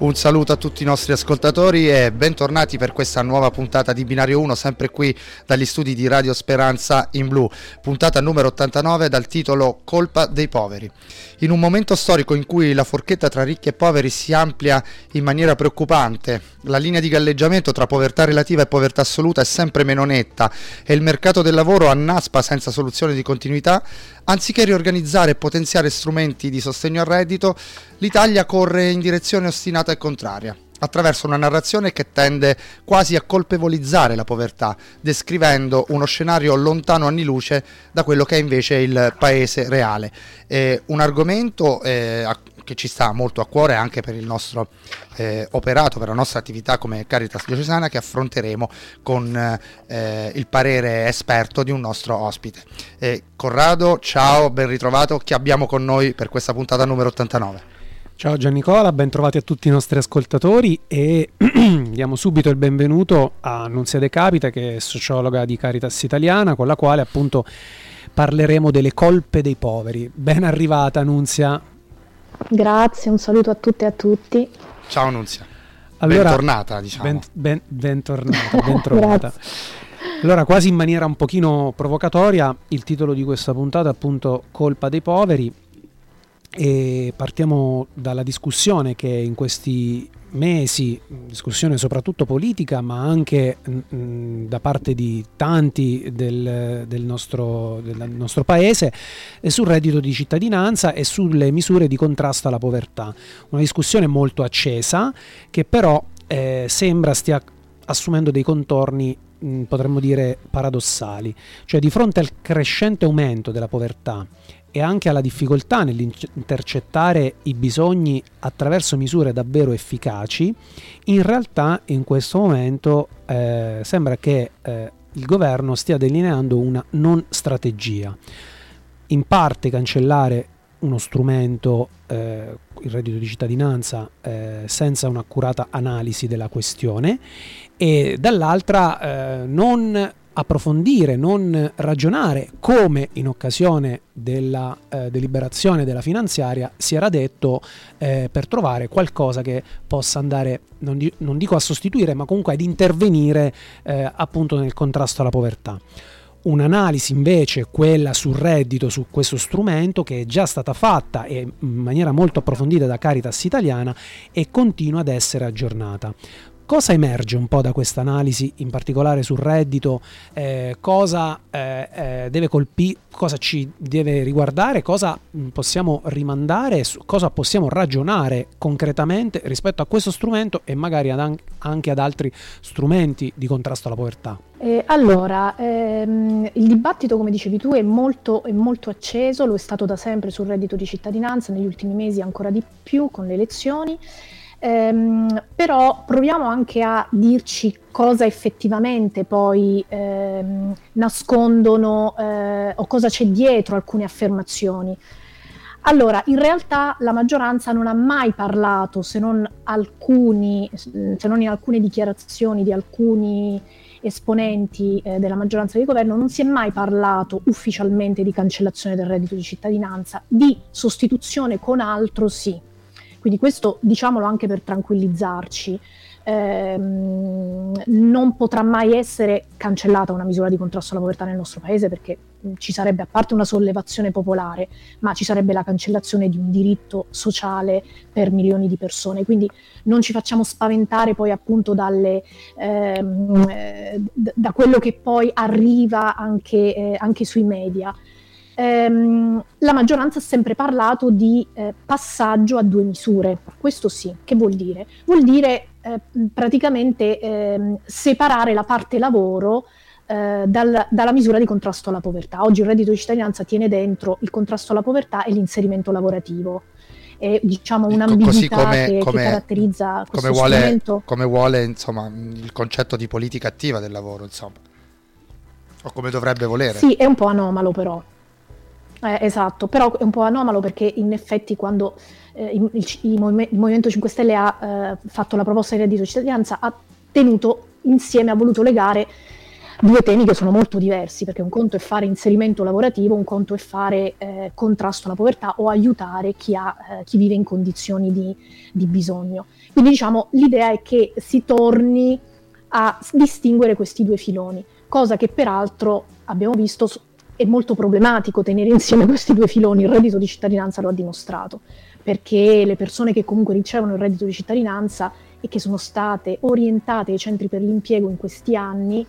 Un saluto a tutti i nostri ascoltatori e bentornati per questa nuova puntata di Binario 1, sempre qui dagli studi di Radio Speranza in Blu, puntata numero 89 dal titolo Colpa dei poveri. In un momento storico in cui la forchetta tra ricchi e poveri si amplia in maniera preoccupante, la linea di galleggiamento tra povertà relativa e povertà assoluta è sempre meno netta e il mercato del lavoro annaspa senza soluzione di continuità, anziché riorganizzare e potenziare strumenti di sostegno al reddito, l'Italia corre in direzione ostinata e contraria attraverso una narrazione che tende quasi a colpevolizzare la povertà, descrivendo uno scenario lontano anni luce da quello che è invece il paese reale. Eh, un argomento eh, che ci sta molto a cuore anche per il nostro eh, operato, per la nostra attività come Caritas Diocesana che affronteremo con eh, il parere esperto di un nostro ospite. Eh, Corrado, ciao, ben ritrovato, chi abbiamo con noi per questa puntata numero 89? Ciao Giannicola, ben trovati a tutti i nostri ascoltatori e diamo subito il benvenuto a Nunzia De Capita che è sociologa di Caritas Italiana con la quale appunto parleremo delle colpe dei poveri. Ben arrivata Nunzia. Grazie, un saluto a tutte e a tutti. Ciao Nunzia. Allora, bentornata diciamo. Ben, ben, bentornata, bentrovata. Allora, quasi in maniera un pochino provocatoria, il titolo di questa puntata è appunto Colpa dei poveri e partiamo dalla discussione che in questi mesi, discussione soprattutto politica, ma anche mh, mm, da parte di tanti del, del, nostro, del, nostro, paese, sul reddito di cittadinanza e sulle misure di contrasto alla povertà. Una discussione molto accesa che però eh, sembra stia assumendo dei contorni mh, potremmo dire paradossali, cioè di fronte al crescente aumento della povertà e anche alla difficoltà nell'intercettare i bisogni attraverso misure davvero efficaci, in realtà in questo momento eh, sembra che eh, il governo stia delineando una non strategia. In parte cancellare uno strumento, eh, il reddito di cittadinanza, eh, senza un'accurata analisi della questione e dall'altra eh, non approfondire, non ragionare come in occasione della eh, deliberazione della finanziaria si era detto eh, per trovare qualcosa che possa andare, non, di, non, dico a sostituire, ma comunque ad intervenire eh, appunto nel contrasto alla povertà. Un'analisi invece, quella sul reddito, su questo strumento, che è già stata fatta e in maniera molto approfondita da Caritas Italiana e continua ad essere aggiornata. Cosa emerge un po' da questa analisi, in particolare sul reddito? Eh, cosa, eh, eh, colpire, cosa ci deve riguardare? Cosa mm, possiamo rimandare? Cosa possiamo ragionare concretamente rispetto a questo strumento e magari ad anche ad altri strumenti di contrasto alla povertà? Eh, allora, ehm, il dibattito, come dicevi tu, è molto, è molto, acceso, lo è stato da sempre sul reddito di cittadinanza, negli ultimi mesi ancora di più con le elezioni. Ehm, però proviamo anche a dirci cosa effettivamente poi ehm, nascondono eh, o cosa c'è dietro alcune affermazioni. Allora, in realtà la maggioranza non ha mai parlato, se non, alcuni, se non in alcune dichiarazioni di alcuni esponenti eh, della maggioranza di governo, non si è mai parlato ufficialmente di cancellazione del reddito di cittadinanza, di sostituzione con altro sì. Quindi questo diciamolo anche per tranquillizzarci. Eh, non potrà mai essere cancellata una misura di contrasto alla povertà nel nostro paese perché ci sarebbe a parte una sollevazione popolare, ma ci sarebbe la cancellazione di un diritto sociale per milioni di persone. Quindi non ci facciamo spaventare poi appunto dalle, ehm, eh, da quello che poi arriva anche, eh, anche sui media ehm, la maggioranza ha sempre parlato di eh, passaggio a due misure. Questo sì, che vuol dire? Vuol dire eh, praticamente eh, separare la parte lavoro eh, dal, dalla misura di contrasto alla povertà. Oggi il reddito di cittadinanza tiene dentro il contrasto alla povertà e l'inserimento lavorativo. È diciamo un'ambiguità come, che, come, che, caratterizza questo come vuole, strumento. Come vuole insomma, il concetto di politica attiva del lavoro, insomma. O come dovrebbe volere. Sì, è un po' anomalo però. Eh, esatto, però è un po' anomalo perché in effetti quando eh, il, il, il, Movimento 5 Stelle ha eh, fatto la proposta di reddito di cittadinanza ha tenuto insieme, ha voluto legare due temi che sono molto diversi, perché un conto è fare inserimento lavorativo, un conto è fare eh, contrasto alla povertà o aiutare chi, ha, eh, chi vive in condizioni di, di bisogno. Quindi diciamo l'idea è che si torni a distinguere questi due filoni, cosa che peraltro abbiamo visto è molto problematico tenere insieme questi due filoni, il reddito di cittadinanza lo ha dimostrato, perché le persone che comunque ricevono il reddito di cittadinanza e che sono state orientate ai centri per l'impiego in questi anni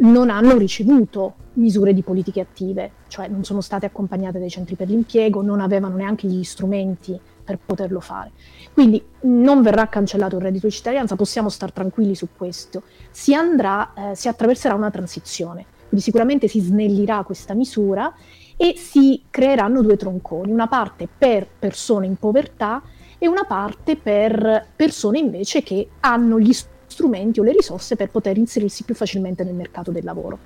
non hanno ricevuto misure di politiche attive, cioè non sono state accompagnate dai centri per l'impiego, non avevano neanche gli strumenti per poterlo fare. Quindi non verrà cancellato il reddito di cittadinanza, possiamo stare tranquilli su questo. Si andrà, eh, si attraverserà una transizione, quindi sicuramente si snellirà questa misura e si creeranno due tronconi, una parte per persone in povertà e una parte per persone invece che hanno gli strumenti o le risorse per poter inserirsi più facilmente nel mercato del lavoro.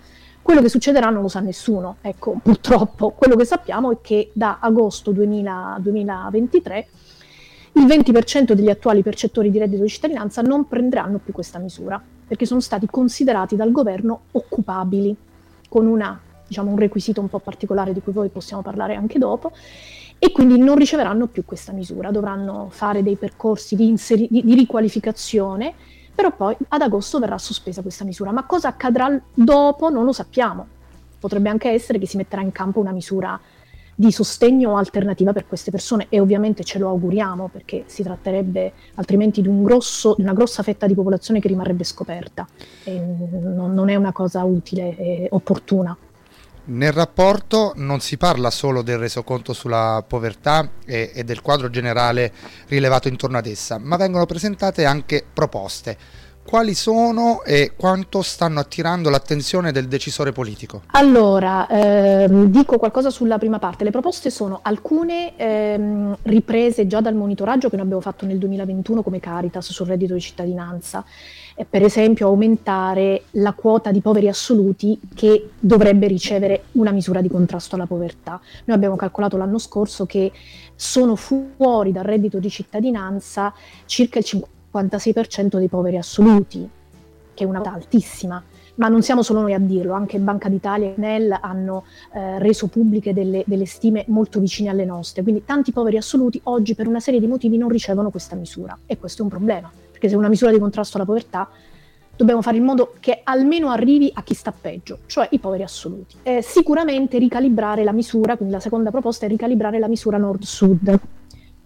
Quello che succederà non lo sa nessuno, ecco, purtroppo quello che sappiamo è che da agosto 2000, 2023 il 20% degli attuali percettori di reddito di cittadinanza non prenderanno più questa misura, perché sono stati considerati dal governo occupabili, con una, diciamo, un requisito un po' particolare di cui poi possiamo parlare anche dopo, e quindi non riceveranno più questa misura, dovranno fare dei percorsi di, inseri- di, di riqualificazione però poi ad agosto verrà sospesa questa misura. Ma cosa accadrà dopo non lo sappiamo. Potrebbe anche essere che si metterà in campo una misura di sostegno alternativa per queste persone e ovviamente ce lo auguriamo perché si tratterebbe altrimenti di, un grosso, di una grossa fetta di popolazione che rimarrebbe scoperta e non, non è una cosa utile e opportuna. Nel rapporto non si parla solo del resoconto sulla povertà e, e, del quadro generale rilevato intorno ad essa, ma vengono presentate anche proposte. Quali sono e quanto stanno attirando l'attenzione del decisore politico? Allora, ehm, dico qualcosa sulla prima parte. Le proposte sono alcune ehm, riprese già dal monitoraggio che noi abbiamo fatto nel 2021 come Caritas sul reddito di cittadinanza per esempio aumentare la quota di poveri assoluti che dovrebbe ricevere una misura di contrasto alla povertà. Noi abbiamo calcolato l'anno scorso che sono fuori dal reddito di cittadinanza circa il 56% dei poveri assoluti, che è una quota altissima. Ma non siamo solo noi a dirlo, anche Banca d'Italia e NEL hanno eh, reso pubbliche delle, delle stime molto vicine alle nostre. Quindi tanti poveri assoluti oggi per una serie di motivi non ricevono questa misura e questo è un problema perché se è una misura di contrasto alla povertà dobbiamo fare in modo che almeno arrivi a chi sta peggio, cioè i poveri assoluti. Eh, sicuramente ricalibrare la misura, quindi la seconda proposta è ricalibrare la misura nord-sud.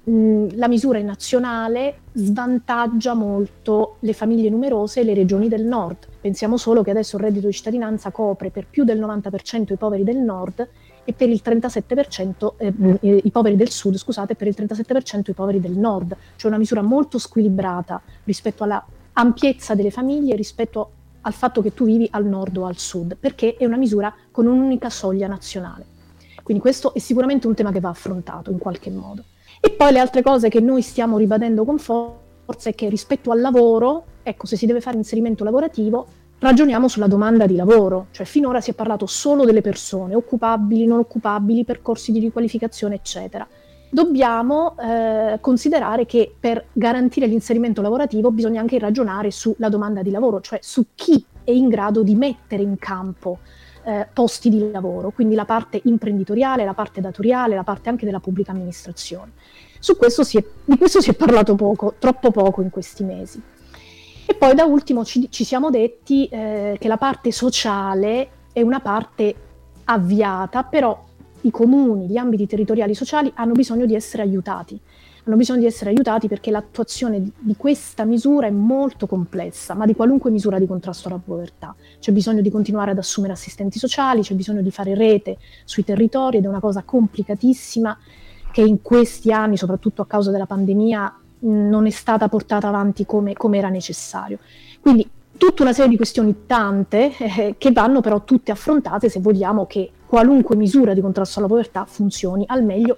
Mm, la misura nazionale svantaggia molto le famiglie numerose e le regioni del nord. Pensiamo solo che adesso il reddito di cittadinanza copre per più del 90% i poveri del nord e per il 37% eh, eh, i poveri del sud, scusate, per il 37% i poveri del nord, cioè una misura molto squilibrata rispetto alla ampiezza delle famiglie, rispetto al fatto che tu vivi al nord o al sud, perché è una misura con un'unica soglia nazionale. Quindi questo è sicuramente un tema che va affrontato in qualche modo. E poi le altre cose che noi stiamo ribadendo con forza è che rispetto al lavoro, ecco, se si deve fare inserimento lavorativo, ragioniamo sulla domanda di lavoro, cioè finora si è parlato solo delle persone, occupabili, non occupabili, percorsi di riqualificazione, eccetera. Dobbiamo eh, considerare che per garantire l'inserimento lavorativo bisogna anche ragionare sulla domanda di lavoro, cioè su chi è in grado di mettere in campo eh, posti di lavoro, quindi la parte imprenditoriale, la parte datoriale, la parte anche della pubblica amministrazione. Questo è, di questo si è parlato poco, troppo poco in questi mesi. E poi da ultimo ci, ci siamo detti eh, che la parte sociale è una parte avviata, però i comuni, gli ambiti territoriali sociali hanno bisogno di essere aiutati. Hanno bisogno di essere aiutati perché l'attuazione di, questa misura è molto complessa, ma di qualunque misura di contrasto alla povertà. C'è bisogno di continuare ad assumere assistenti sociali, c'è bisogno di fare rete sui territori ed è una cosa complicatissima che in questi anni, soprattutto a causa della pandemia, non è stata portata avanti come, come era necessario. Quindi tutta una serie di questioni tante eh, che vanno però tutte affrontate se vogliamo che qualunque misura di contrasto alla povertà funzioni al meglio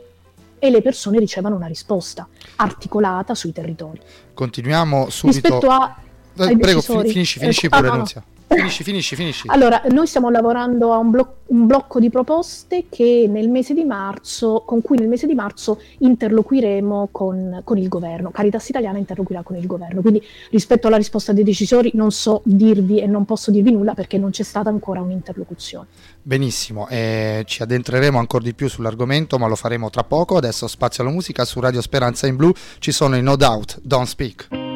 e le persone ricevano una risposta articolata sui territori. Continuiamo subito. Rispetto a... Eh, prego, finisci, finisci eh, pure, ah, no, Finisci, finisci, finisci. Allora, noi stiamo lavorando a un, blo- un, blocco di proposte che nel mese di marzo, con cui nel mese di marzo interloquiremo con, con, il governo. Caritas Italiana interloquirà con il governo. Quindi rispetto alla risposta dei decisori non so dirvi e non posso dirvi nulla perché non c'è stata ancora un'interlocuzione. Benissimo, eh, ci addentreremo ancora di più sull'argomento, ma lo faremo tra poco. Adesso spazio alla musica su Radio Speranza in Blu. Ci sono i No Doubt, Don't Speak.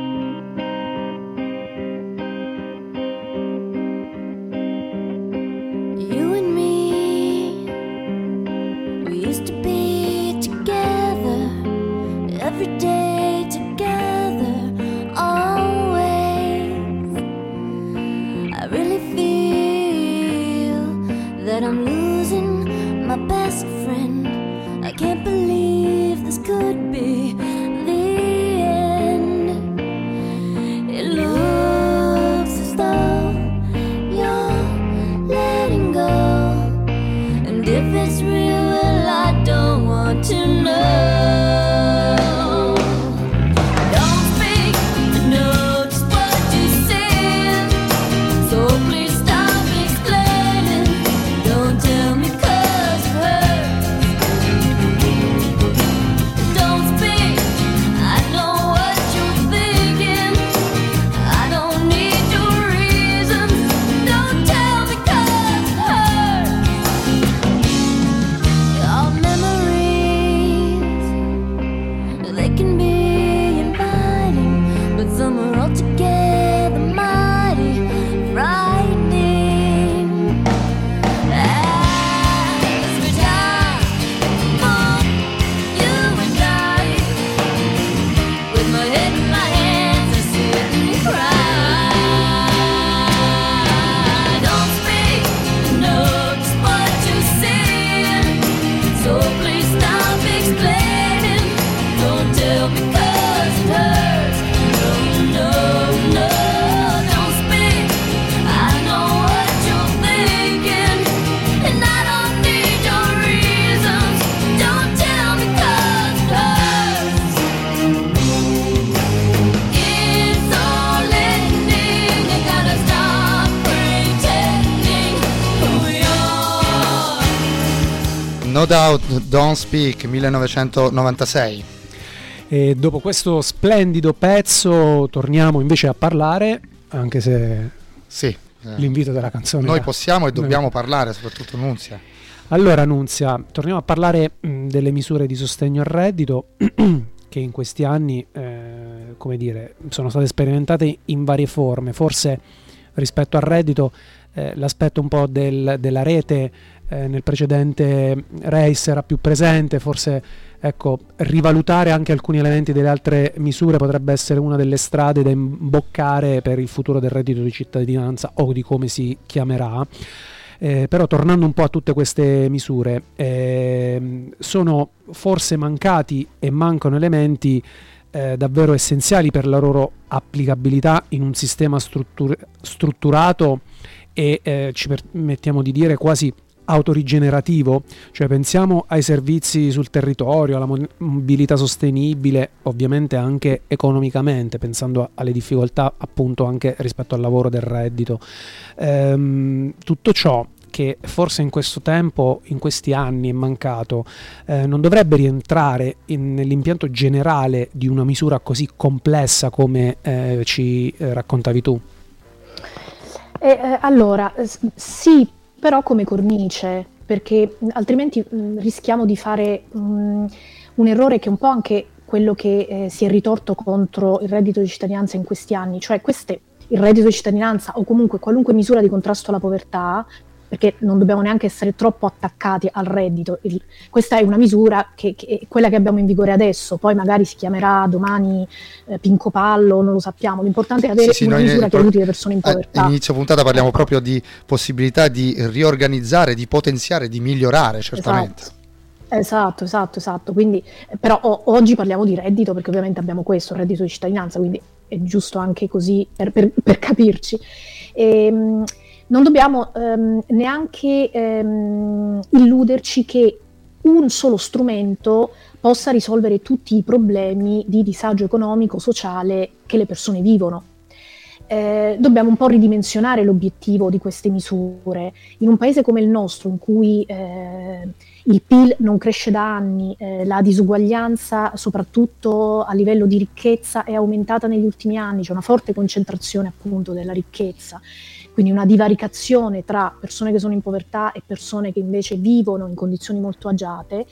No Doubt, Don't Speak 1996. E dopo questo splendido pezzo torniamo invece a parlare, anche se sì, eh. l'invito della canzone... Noi possiamo e dobbiamo noi... parlare, soprattutto Nunzia. Allora Nunzia, torniamo a parlare mh, delle misure di sostegno al reddito che in questi anni, eh, come dire, sono state sperimentate in varie forme. Forse rispetto al reddito eh, l'aspetto un po' del, della rete eh, nel precedente race era più presente, forse ecco, rivalutare anche alcuni elementi delle altre misure potrebbe essere una delle strade da imboccare per il futuro del reddito di cittadinanza o di come si chiamerà. Eh, però tornando un po' a tutte queste misure, eh, sono forse mancati e mancano elementi eh, davvero essenziali per la loro applicabilità in un sistema struttur- strutturato e eh, ci permettiamo di dire quasi autorigenerativo, cioè pensiamo ai servizi sul territorio, alla mobilità sostenibile, ovviamente anche economicamente, pensando alle difficoltà appunto anche rispetto al lavoro del reddito. Ehm, tutto ciò che forse in questo tempo, in questi anni è mancato, eh, non dovrebbe rientrare in, nell'impianto generale di una misura così complessa come eh, ci eh, raccontavi tu? Eh, eh, allora, sì, però come cornice, perché altrimenti mh, rischiamo di fare mh, un errore che è un po' anche quello che eh, si è ritorto contro il reddito di cittadinanza in questi anni, cioè queste, il reddito di cittadinanza o comunque qualunque misura di contrasto alla povertà perché non dobbiamo neanche essere troppo attaccati al reddito. Il, questa è una misura che, che, è quella che abbiamo in vigore adesso, poi magari si chiamerà domani eh, Pinco Pallo, non lo sappiamo. L'importante è avere sì, sì, una misura che aiuti le persone in povertà. Inizio puntata parliamo proprio di possibilità di riorganizzare, di potenziare, di migliorare, certamente. Esatto. Esatto, esatto, esatto. Quindi, eh, però o, oggi parliamo di reddito perché ovviamente abbiamo questo, il reddito di cittadinanza, quindi è giusto anche così per, per, per capirci. E, ehm, non dobbiamo ehm, neanche ehm, illuderci che un solo strumento possa risolvere tutti i problemi di disagio economico, sociale che le persone vivono. eh, dobbiamo un po' ridimensionare l'obiettivo di queste misure. In un paese come il nostro, in cui eh, il PIL non cresce da anni, eh, la disuguaglianza soprattutto a livello di ricchezza è aumentata negli ultimi anni, c'è una forte concentrazione appunto della ricchezza, quindi una divaricazione tra persone che sono in povertà e persone che invece vivono in condizioni molto agiate.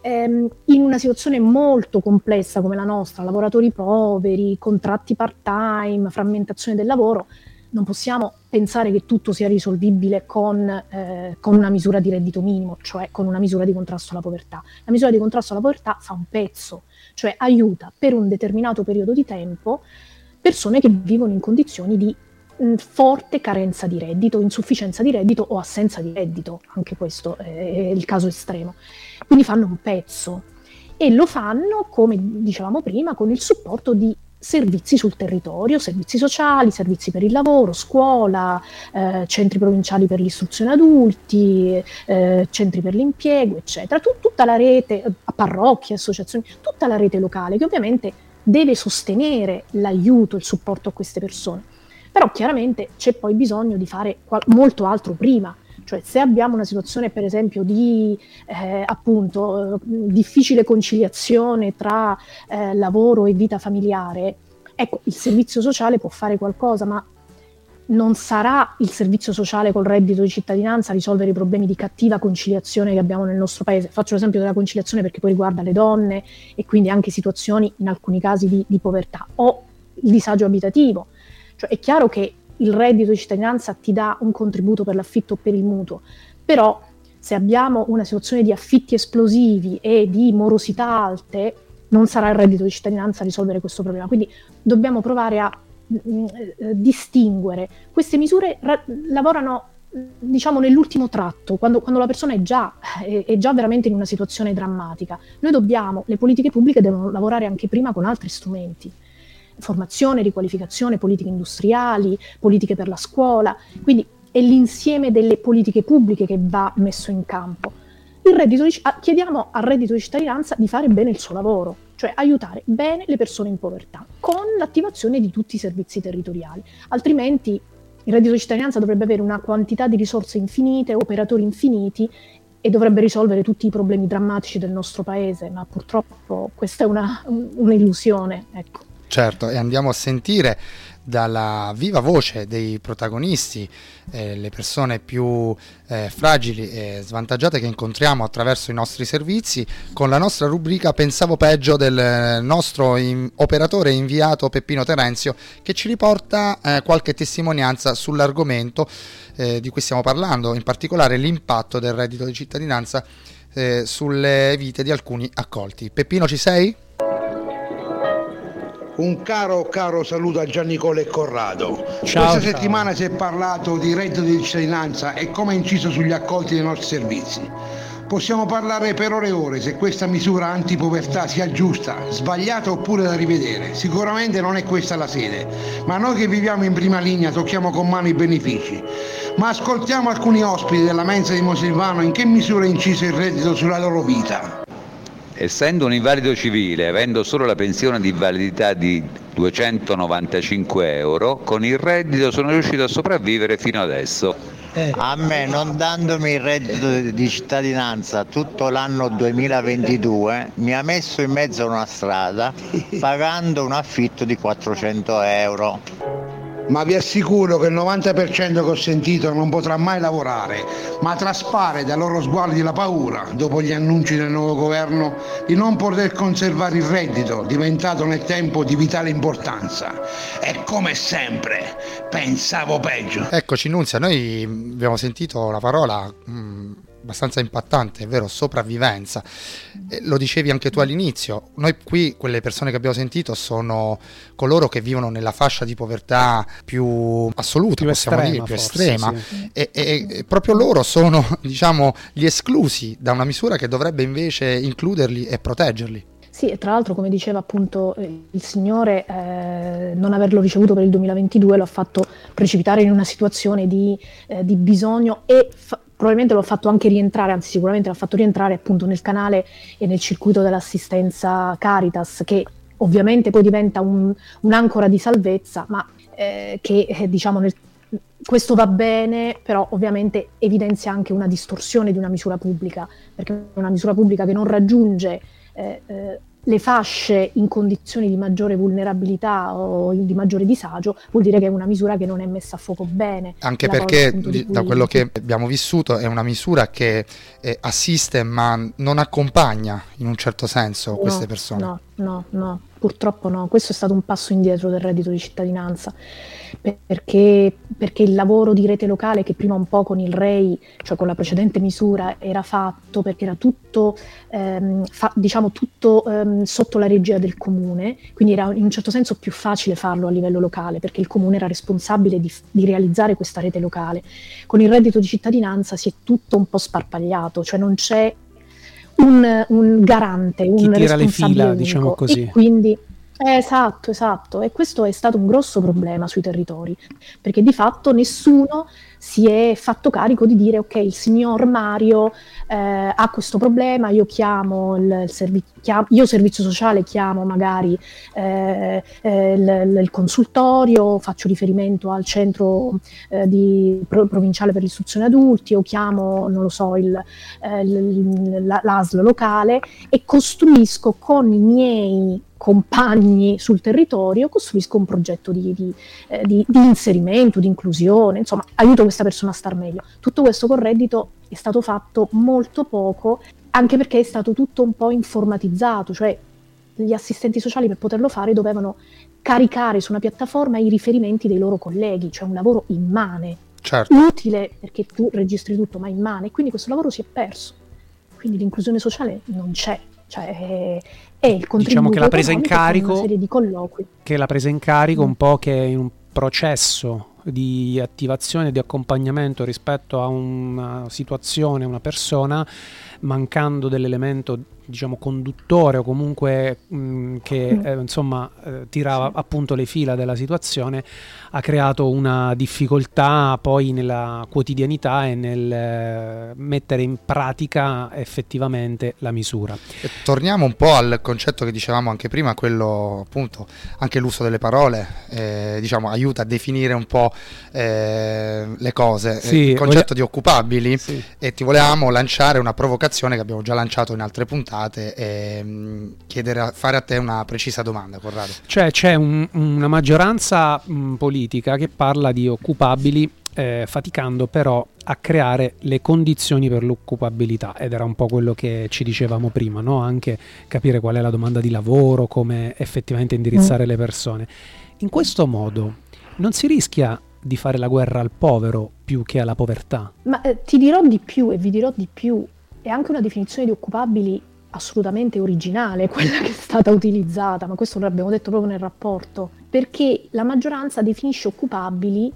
Ehm, in una situazione molto complessa come la nostra, lavoratori poveri, contratti part-time, frammentazione del lavoro, non possiamo pensare che tutto sia risolvibile con, eh, con, una misura di reddito minimo, cioè con una misura di contrasto alla povertà. La misura di contrasto alla povertà fa un pezzo, cioè aiuta per un determinato periodo di tempo persone che vivono in condizioni di forte carenza di reddito, insufficienza di reddito o assenza di reddito, anche questo è il caso estremo. Quindi fanno un pezzo e lo fanno, come dicevamo prima, con il supporto di servizi sul territorio, servizi sociali, servizi per il lavoro, scuola, eh, centri provinciali per l'istruzione adulti, eh, centri per l'impiego, eccetera. Tut- tutta la rete, parrocchie, associazioni, tutta la rete locale che ovviamente deve sostenere l'aiuto, il supporto a queste persone. Però chiaramente c'è poi bisogno di fare qual- molto altro prima. Cioè se abbiamo una situazione per esempio di eh, appunto eh, difficile conciliazione tra eh, lavoro e vita familiare, ecco il servizio sociale può fare qualcosa, ma non sarà il servizio sociale col reddito di cittadinanza a risolvere i problemi di cattiva conciliazione che abbiamo nel nostro paese. Faccio l'esempio della conciliazione perché poi riguarda le donne e quindi anche situazioni in alcuni casi di, di povertà o il disagio abitativo. Cioè è chiaro che il reddito di cittadinanza ti dà un contributo per l'affitto o per il mutuo, però se abbiamo una situazione di affitti esplosivi e di morosità alte, non sarà il reddito di cittadinanza a risolvere questo problema. Quindi dobbiamo provare a mh, mm, eh, distinguere. Queste misure ra- lavorano diciamo nell'ultimo tratto, quando, quando la persona è già, è, è già, veramente in una situazione drammatica. Noi dobbiamo, le politiche pubbliche devono lavorare anche prima con altri strumenti formazione, riqualificazione, politiche industriali, politiche per la scuola, quindi è l'insieme delle politiche pubbliche che va messo in campo. Di, chiediamo al reddito di cittadinanza di fare bene il suo lavoro, cioè aiutare bene le persone in povertà, con l'attivazione di tutti i servizi territoriali, altrimenti il reddito di cittadinanza dovrebbe avere una quantità di risorse infinite, operatori infiniti e dovrebbe risolvere tutti i problemi drammatici del nostro paese, ma purtroppo questa è una, un'illusione. Ecco. Certo, e andiamo a sentire dalla viva voce dei protagonisti, eh, le persone più eh, fragili e svantaggiate che incontriamo attraverso i nostri servizi, con la nostra rubrica Pensavo peggio del nostro in- operatore inviato Peppino Terenzio, che ci riporta eh, qualche testimonianza sull'argomento eh, di cui stiamo parlando, in particolare l'impatto del reddito di cittadinanza eh, sulle vite di alcuni accolti. Peppino, ci sei? Un caro, caro saluto a Giannicolo e Corrado. Ciao, Questa ciao. settimana si è parlato di reddito di cittadinanza e come ha inciso sugli accolti dei nostri servizi. Possiamo parlare per ore e ore se questa misura antipovertà sia giusta, sbagliata oppure da rivedere. Sicuramente non è questa la sede, ma noi che viviamo in prima linea tocchiamo con mano i benefici. Ma ascoltiamo alcuni ospiti della mensa di Mosilvano in che misura è inciso il reddito sulla loro vita. Essendo un invalido civile, avendo solo la pensione di invalidità di 295 euro, con il reddito sono riuscito a sopravvivere fino adesso. A me, non dandomi il reddito di cittadinanza tutto l'anno 2022, mi ha messo in mezzo a una strada pagando un affitto di 400 euro. Ma vi assicuro che il 90% che ho sentito non potrà mai lavorare, ma traspare dai loro sguardi la paura, dopo gli annunci del nuovo governo, di non poter conservare il reddito, diventato nel tempo di vitale importanza. E come sempre, pensavo peggio. Eccoci Nunzia, noi abbiamo sentito la parola mh, abbastanza impattante, è vero, sopravvivenza. Eh, lo dicevi anche tu all'inizio, noi qui quelle persone che abbiamo sentito sono coloro che vivono nella fascia di povertà più assoluta, Più possiamo estrema, dire, più forse, estrema. sì. E, e- e proprio loro sono, diciamo, gli esclusi da una misura che dovrebbe invece includerli e proteggerli. Sì, e tra l'altro, come diceva appunto eh, il Signore, eh, non averlo ricevuto per il 2022 lo ha fatto precipitare in una situazione di, eh, di bisogno e fa- probabilmente lo ha fatto anche rientrare, anzi sicuramente l'ha fatto rientrare appunto nel canale e nel circuito dell'assistenza Caritas, che ovviamente poi diventa un- un'ancora di salvezza, ma eh, che eh, diciamo nel, questo va bene, però ovviamente evidenzia anche una distorsione di una misura pubblica, perché una misura pubblica che non raggiunge eh, eh, le fasce in condizioni di maggiore vulnerabilità o di maggiore disagio vuol dire che è una misura che non è messa a fuoco bene. Anche perché di, da quello che abbiamo vissuto è una misura che eh, assiste ma non accompagna in un certo senso no, queste persone. No, no, no, purtroppo no. Questo è stato un passo indietro del reddito di cittadinanza perché, perché, il lavoro di rete locale che prima un po' con il REI, cioè con la precedente misura, era fatto perché era tutto, ehm, fa, diciamo, tutto ehm, sotto la regia del comune, quindi era in un certo senso più facile farlo a livello locale perché il comune era responsabile di, di realizzare questa rete locale. Con il reddito di cittadinanza si è tutto un po' sparpagliato, cioè non c'è un, un garante, Chi un tira le fila, diciamo così. E quindi esatto, esatto. E questo è stato un grosso problema sui territori, perché di fatto nessuno si è fatto carico di dire ok, il signor Mario eh, ha questo problema, io chiamo il, servizio, chiamo, io servizio sociale chiamo magari eh, eh, il, consultorio, faccio riferimento al centro eh, di, pro, provinciale per l'istruzione adulti o chiamo, non lo so, il, eh, l'ASL locale e costruisco con i miei compagni sul territorio, costruisco un progetto di, di, eh, di, di, inserimento, di inclusione, insomma, aiuto questa persona a star meglio. Tutto questo con reddito è stato fatto molto poco, anche perché è stato tutto un po' informatizzato, cioè gli assistenti sociali per poterlo fare dovevano caricare su una piattaforma i riferimenti dei loro colleghi, cioè un lavoro immane, certo. utile perché tu registri tutto, ma immane, quindi questo lavoro si è perso. Quindi l'inclusione sociale non c'è, cioè e il contributo diciamo che la presa in carico una serie di colloqui. che la presa in carico mm. un po' che in un processo di attivazione di accompagnamento rispetto a una situazione, una persona mancando dell'elemento diciamo conduttore o comunque mh, che mm. eh, insomma eh, tirava appunto le fila della situazione ha creato una difficoltà poi nella quotidianità e nel eh, mettere in pratica effettivamente la misura. E torniamo un po' al concetto che dicevamo anche prima, quello appunto anche l'uso delle parole, eh, diciamo aiuta a definire un po' eh, le cose, sì, il concetto voglia... di occupabili sì. e ti volevamo lanciare una provocazione che abbiamo già lanciato in altre puntate e mh, mm, chiedere, fare a te una precisa domanda, Corrado. Cioè c'è un, una maggioranza mh, politica politica che parla di occupabili eh, faticando però a creare le condizioni per l'occupabilità ed era un po' quello che ci dicevamo prima, no? anche capire qual è la domanda di lavoro, come effettivamente indirizzare mm. le persone. In questo modo non si rischia di fare la guerra al povero più che alla povertà? Ma eh, ti dirò di più e vi dirò di più, è anche una definizione di occupabili assolutamente originale quella che è stata utilizzata, ma questo l'abbiamo detto proprio nel rapporto, perché la maggioranza definisce occupabili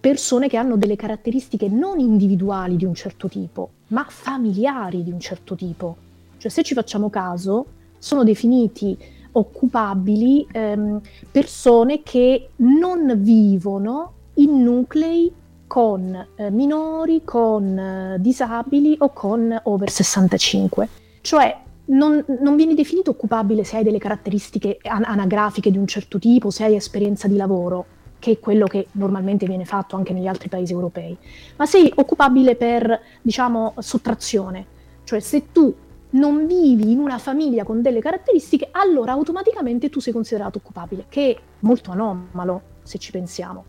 persone che hanno delle caratteristiche non individuali di un certo tipo, ma familiari di un certo tipo. Cioè se ci facciamo caso, sono definiti occupabili ehm, persone che non vivono in nuclei con eh, minori, con eh, disabili o con over 65. Cioè non, non, vieni definito occupabile se hai delle caratteristiche anagrafiche di un certo tipo, se hai esperienza di lavoro, che è quello che normalmente viene fatto anche negli altri paesi europei, ma sei occupabile per, diciamo, sottrazione. Cioè se tu non vivi in una famiglia con delle caratteristiche, allora automaticamente tu sei considerato occupabile, che è molto anomalo se ci pensiamo.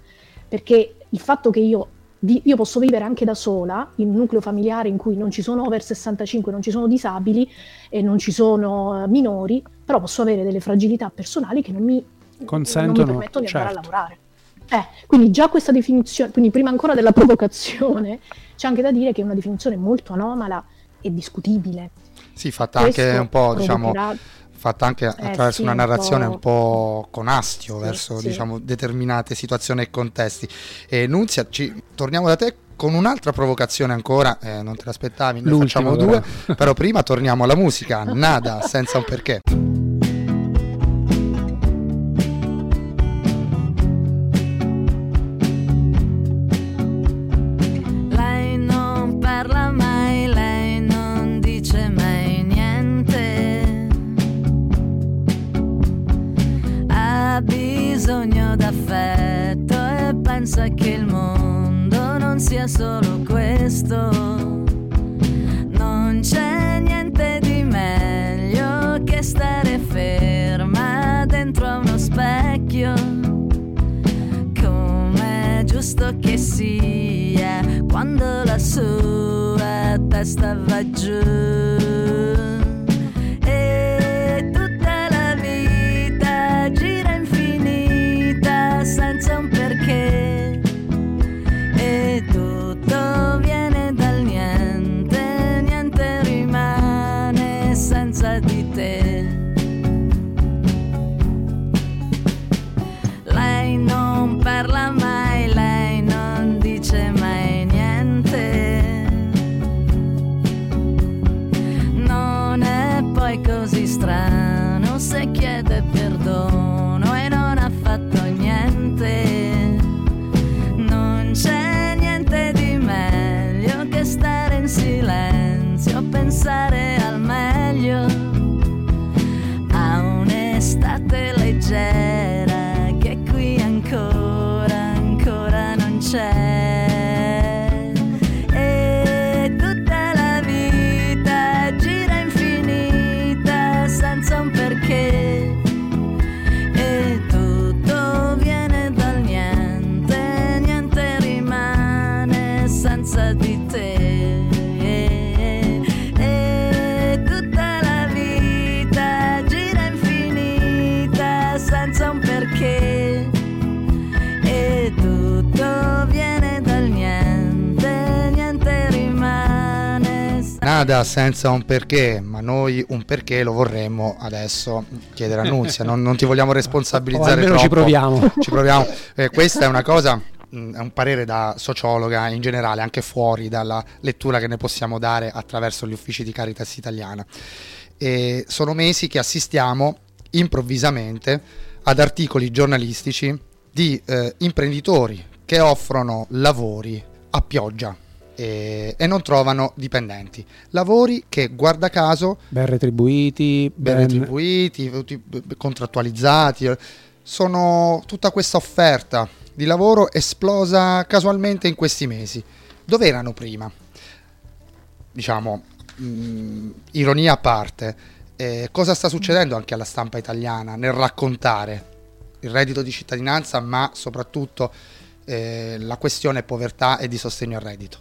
Perché il fatto che io io posso vivere anche da sola in un nucleo familiare in cui non ci sono over 65, non ci sono disabili e non ci sono eh, minori, però posso avere delle fragilità personali che non mi, Consentono, non mi permettono di certo. andare a lavorare. Eh, quindi già questa definizione, quindi prima ancora della provocazione, c'è anche da dire che è una definizione molto anomala e discutibile. Sì, fatta Questo anche un po', diciamo fatta anche eh, attraverso sì, una narrazione un po', un po con astio sì, verso sì. Diciamo, determinate situazioni e contesti. E Nunzia, ci, torniamo da te con un'altra provocazione ancora, eh, non te l'aspettavi, ne facciamo due, però prima torniamo alla musica, nada, senza un perché. Nada senza un perché, ma noi un perché lo vorremmo adesso chiedere a Nunzia, non, non ti vogliamo responsabilizzare almeno troppo. ci proviamo. Ci proviamo. Eh, questa è una cosa è un parere da sociologa in generale, anche fuori dalla lettura che ne possiamo dare attraverso gli uffici di Caritas Italiana. E sono mesi che assistiamo improvvisamente ad articoli giornalistici di eh, imprenditori che offrono lavori a pioggia e, e, non trovano dipendenti. Lavori che, guarda caso, ben retribuiti, ben, ben retribuiti, contrattualizzati, sono tutta questa offerta di lavoro esplosa casualmente in questi mesi. Dove erano prima? Diciamo, mh, mm, ironia a parte, eh, cosa sta succedendo anche alla stampa italiana nel raccontare il reddito di cittadinanza, ma soprattutto eh, la questione povertà e di sostegno al reddito?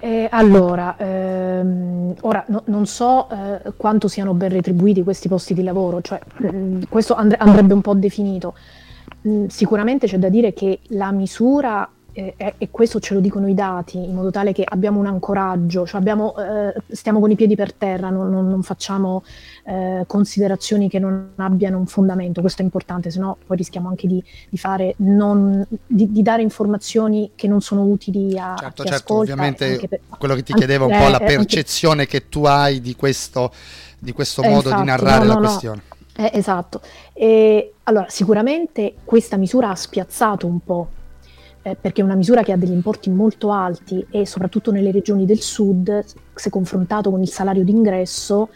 Eh, allora, ehm, ora no, non so eh, quanto siano ben retribuiti questi posti di lavoro, cioè, mm, questo and- andrebbe un po' definito. Mh, sicuramente c'è da dire che la misura eh, e questo ce lo dicono i dati, in modo tale che abbiamo un ancoraggio, cioè abbiamo, eh, stiamo con i piedi per terra, non, non, non facciamo eh, considerazioni che non abbiano un fondamento, questo è importante, se no poi rischiamo anche di, di, fare non, di, di, dare informazioni che non sono utili a, certo, certo. Ovviamente per, quello che ti chiedevo è un po' la percezione anche, che tu hai di questo, di questo modo infatti, di narrare no, la no, questione. No. Eh, esatto. E, allora, sicuramente questa misura ha spiazzato un po' eh, perché è una misura che ha degli importi molto alti e soprattutto nelle regioni del sud, se confrontato con il salario d'ingresso,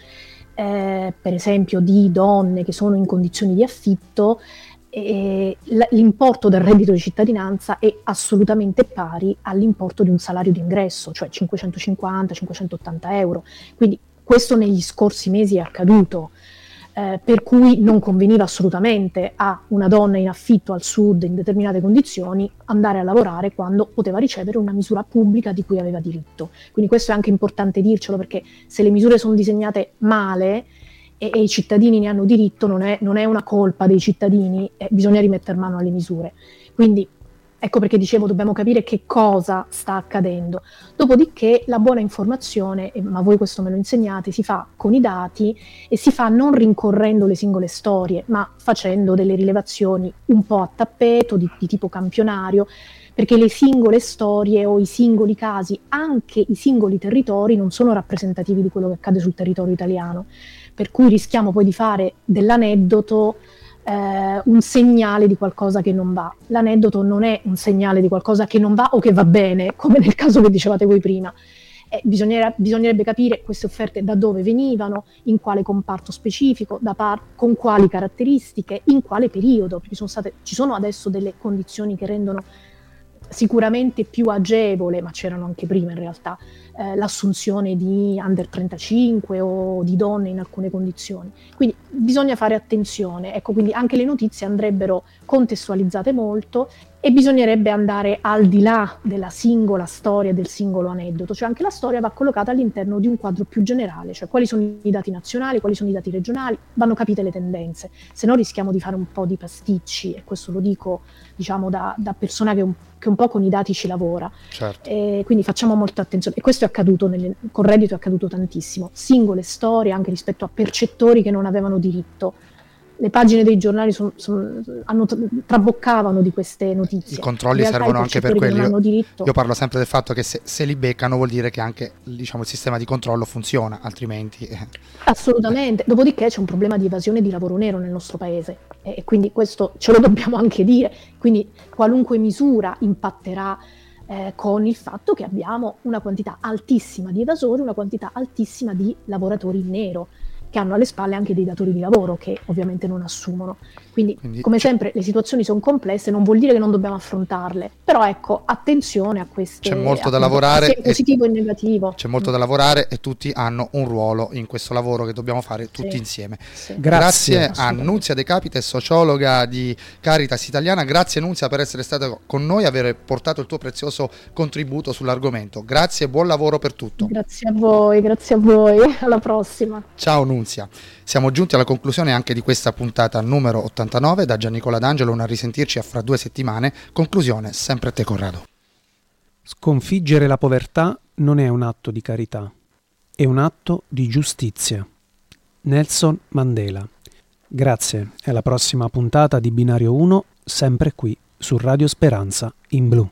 eh, per esempio di donne che sono in condizioni di affitto, l'importo del reddito di cittadinanza è assolutamente pari all'importo di un salario d'ingresso, cioè 550-580 euro. Quindi questo negli scorsi mesi è accaduto eh, per cui non conveniva assolutamente a una donna in affitto al sud in determinate condizioni andare a lavorare quando poteva ricevere una misura pubblica di cui aveva diritto. Quindi questo è anche importante dircelo perché se le misure sono disegnate male e, e i cittadini ne hanno diritto non è, non è una colpa dei cittadini, eh, bisogna rimettere mano alle misure. Quindi Ecco perché dicevo dobbiamo capire che cosa sta accadendo. Dopodiché la buona informazione, ma voi questo me lo insegnate, si fa con i dati e si fa non rincorrendo le singole storie, ma facendo delle rilevazioni un po' a tappeto, di, di tipo campionario, perché le singole storie o i singoli casi, anche i singoli territori, non sono rappresentativi di quello che accade sul territorio italiano. Per cui rischiamo poi di fare dell'aneddoto eh, un segnale di qualcosa che non va. L'aneddoto non è un segnale di qualcosa che non va o che va bene, come nel caso che dicevate voi prima. Eh, bisognerebbe capire queste offerte da dove venivano, in quale comparto specifico, par- con quali caratteristiche, in quale periodo, perché sono state, ci sono adesso delle condizioni che rendono sicuramente più agevole, ma c'erano anche prima in realtà, eh, l'assunzione di under 35 o di donne in alcune condizioni. Quindi bisogna fare attenzione, ecco, quindi anche le notizie andrebbero contestualizzate molto e bisognerebbe andare al di là della singola storia, del singolo aneddoto, cioè anche la storia va collocata all'interno di un quadro più generale, cioè quali sono i dati nazionali, quali sono i dati regionali, vanno capite le tendenze, se no rischiamo di fare un po' di pasticci e questo lo dico diciamo da, da persona che un, che un, po' con i dati ci lavora, certo. quindi facciamo molta attenzione e questo è accaduto, nel, con Reddito è accaduto tantissimo, singole storie anche rispetto a percettori che non avevano diritto le pagine dei giornali son, son, hanno, traboccavano di queste notizie. I controlli servono anche per quelli. Io, io, parlo sempre del fatto che se, se, li beccano vuol dire che anche diciamo, il sistema di controllo funziona, altrimenti... Eh. Assolutamente. Dopodiché c'è un problema di evasione di lavoro nero nel nostro paese e quindi questo ce lo dobbiamo anche dire. Quindi qualunque misura impatterà eh, con il fatto che abbiamo una quantità altissima di evasori, una quantità altissima di lavoratori in nero che hanno alle spalle anche dei datori di lavoro che ovviamente non assumono. Quindi, Quindi come sempre, le situazioni sono complesse, non vuol dire che non dobbiamo affrontarle, però ecco, attenzione a queste... C'è molto da lavorare. Sia positivo e, e negativo. C'è molto da lavorare e tutti hanno un ruolo in questo lavoro che dobbiamo fare tutti sì. insieme. Sì. Grazie. Grazie a Nunzia De Capite, sociologa di Caritas Italiana. Grazie Nunzia per essere stata con noi e aver portato il tuo prezioso contributo sull'argomento. Grazie e buon lavoro per tutto. Grazie a voi, grazie a voi. Alla prossima. Ciao Nunzia. Siamo giunti alla conclusione anche di questa puntata numero 89. Da Giannicola D'Angelo, una risentirci a fra due settimane. Conclusione, sempre a te Corrado. Sconfiggere la povertà non è un atto di carità, è un atto di giustizia. Nelson Mandela. Grazie e alla prossima puntata di Binario 1, sempre qui su Radio Speranza in blu.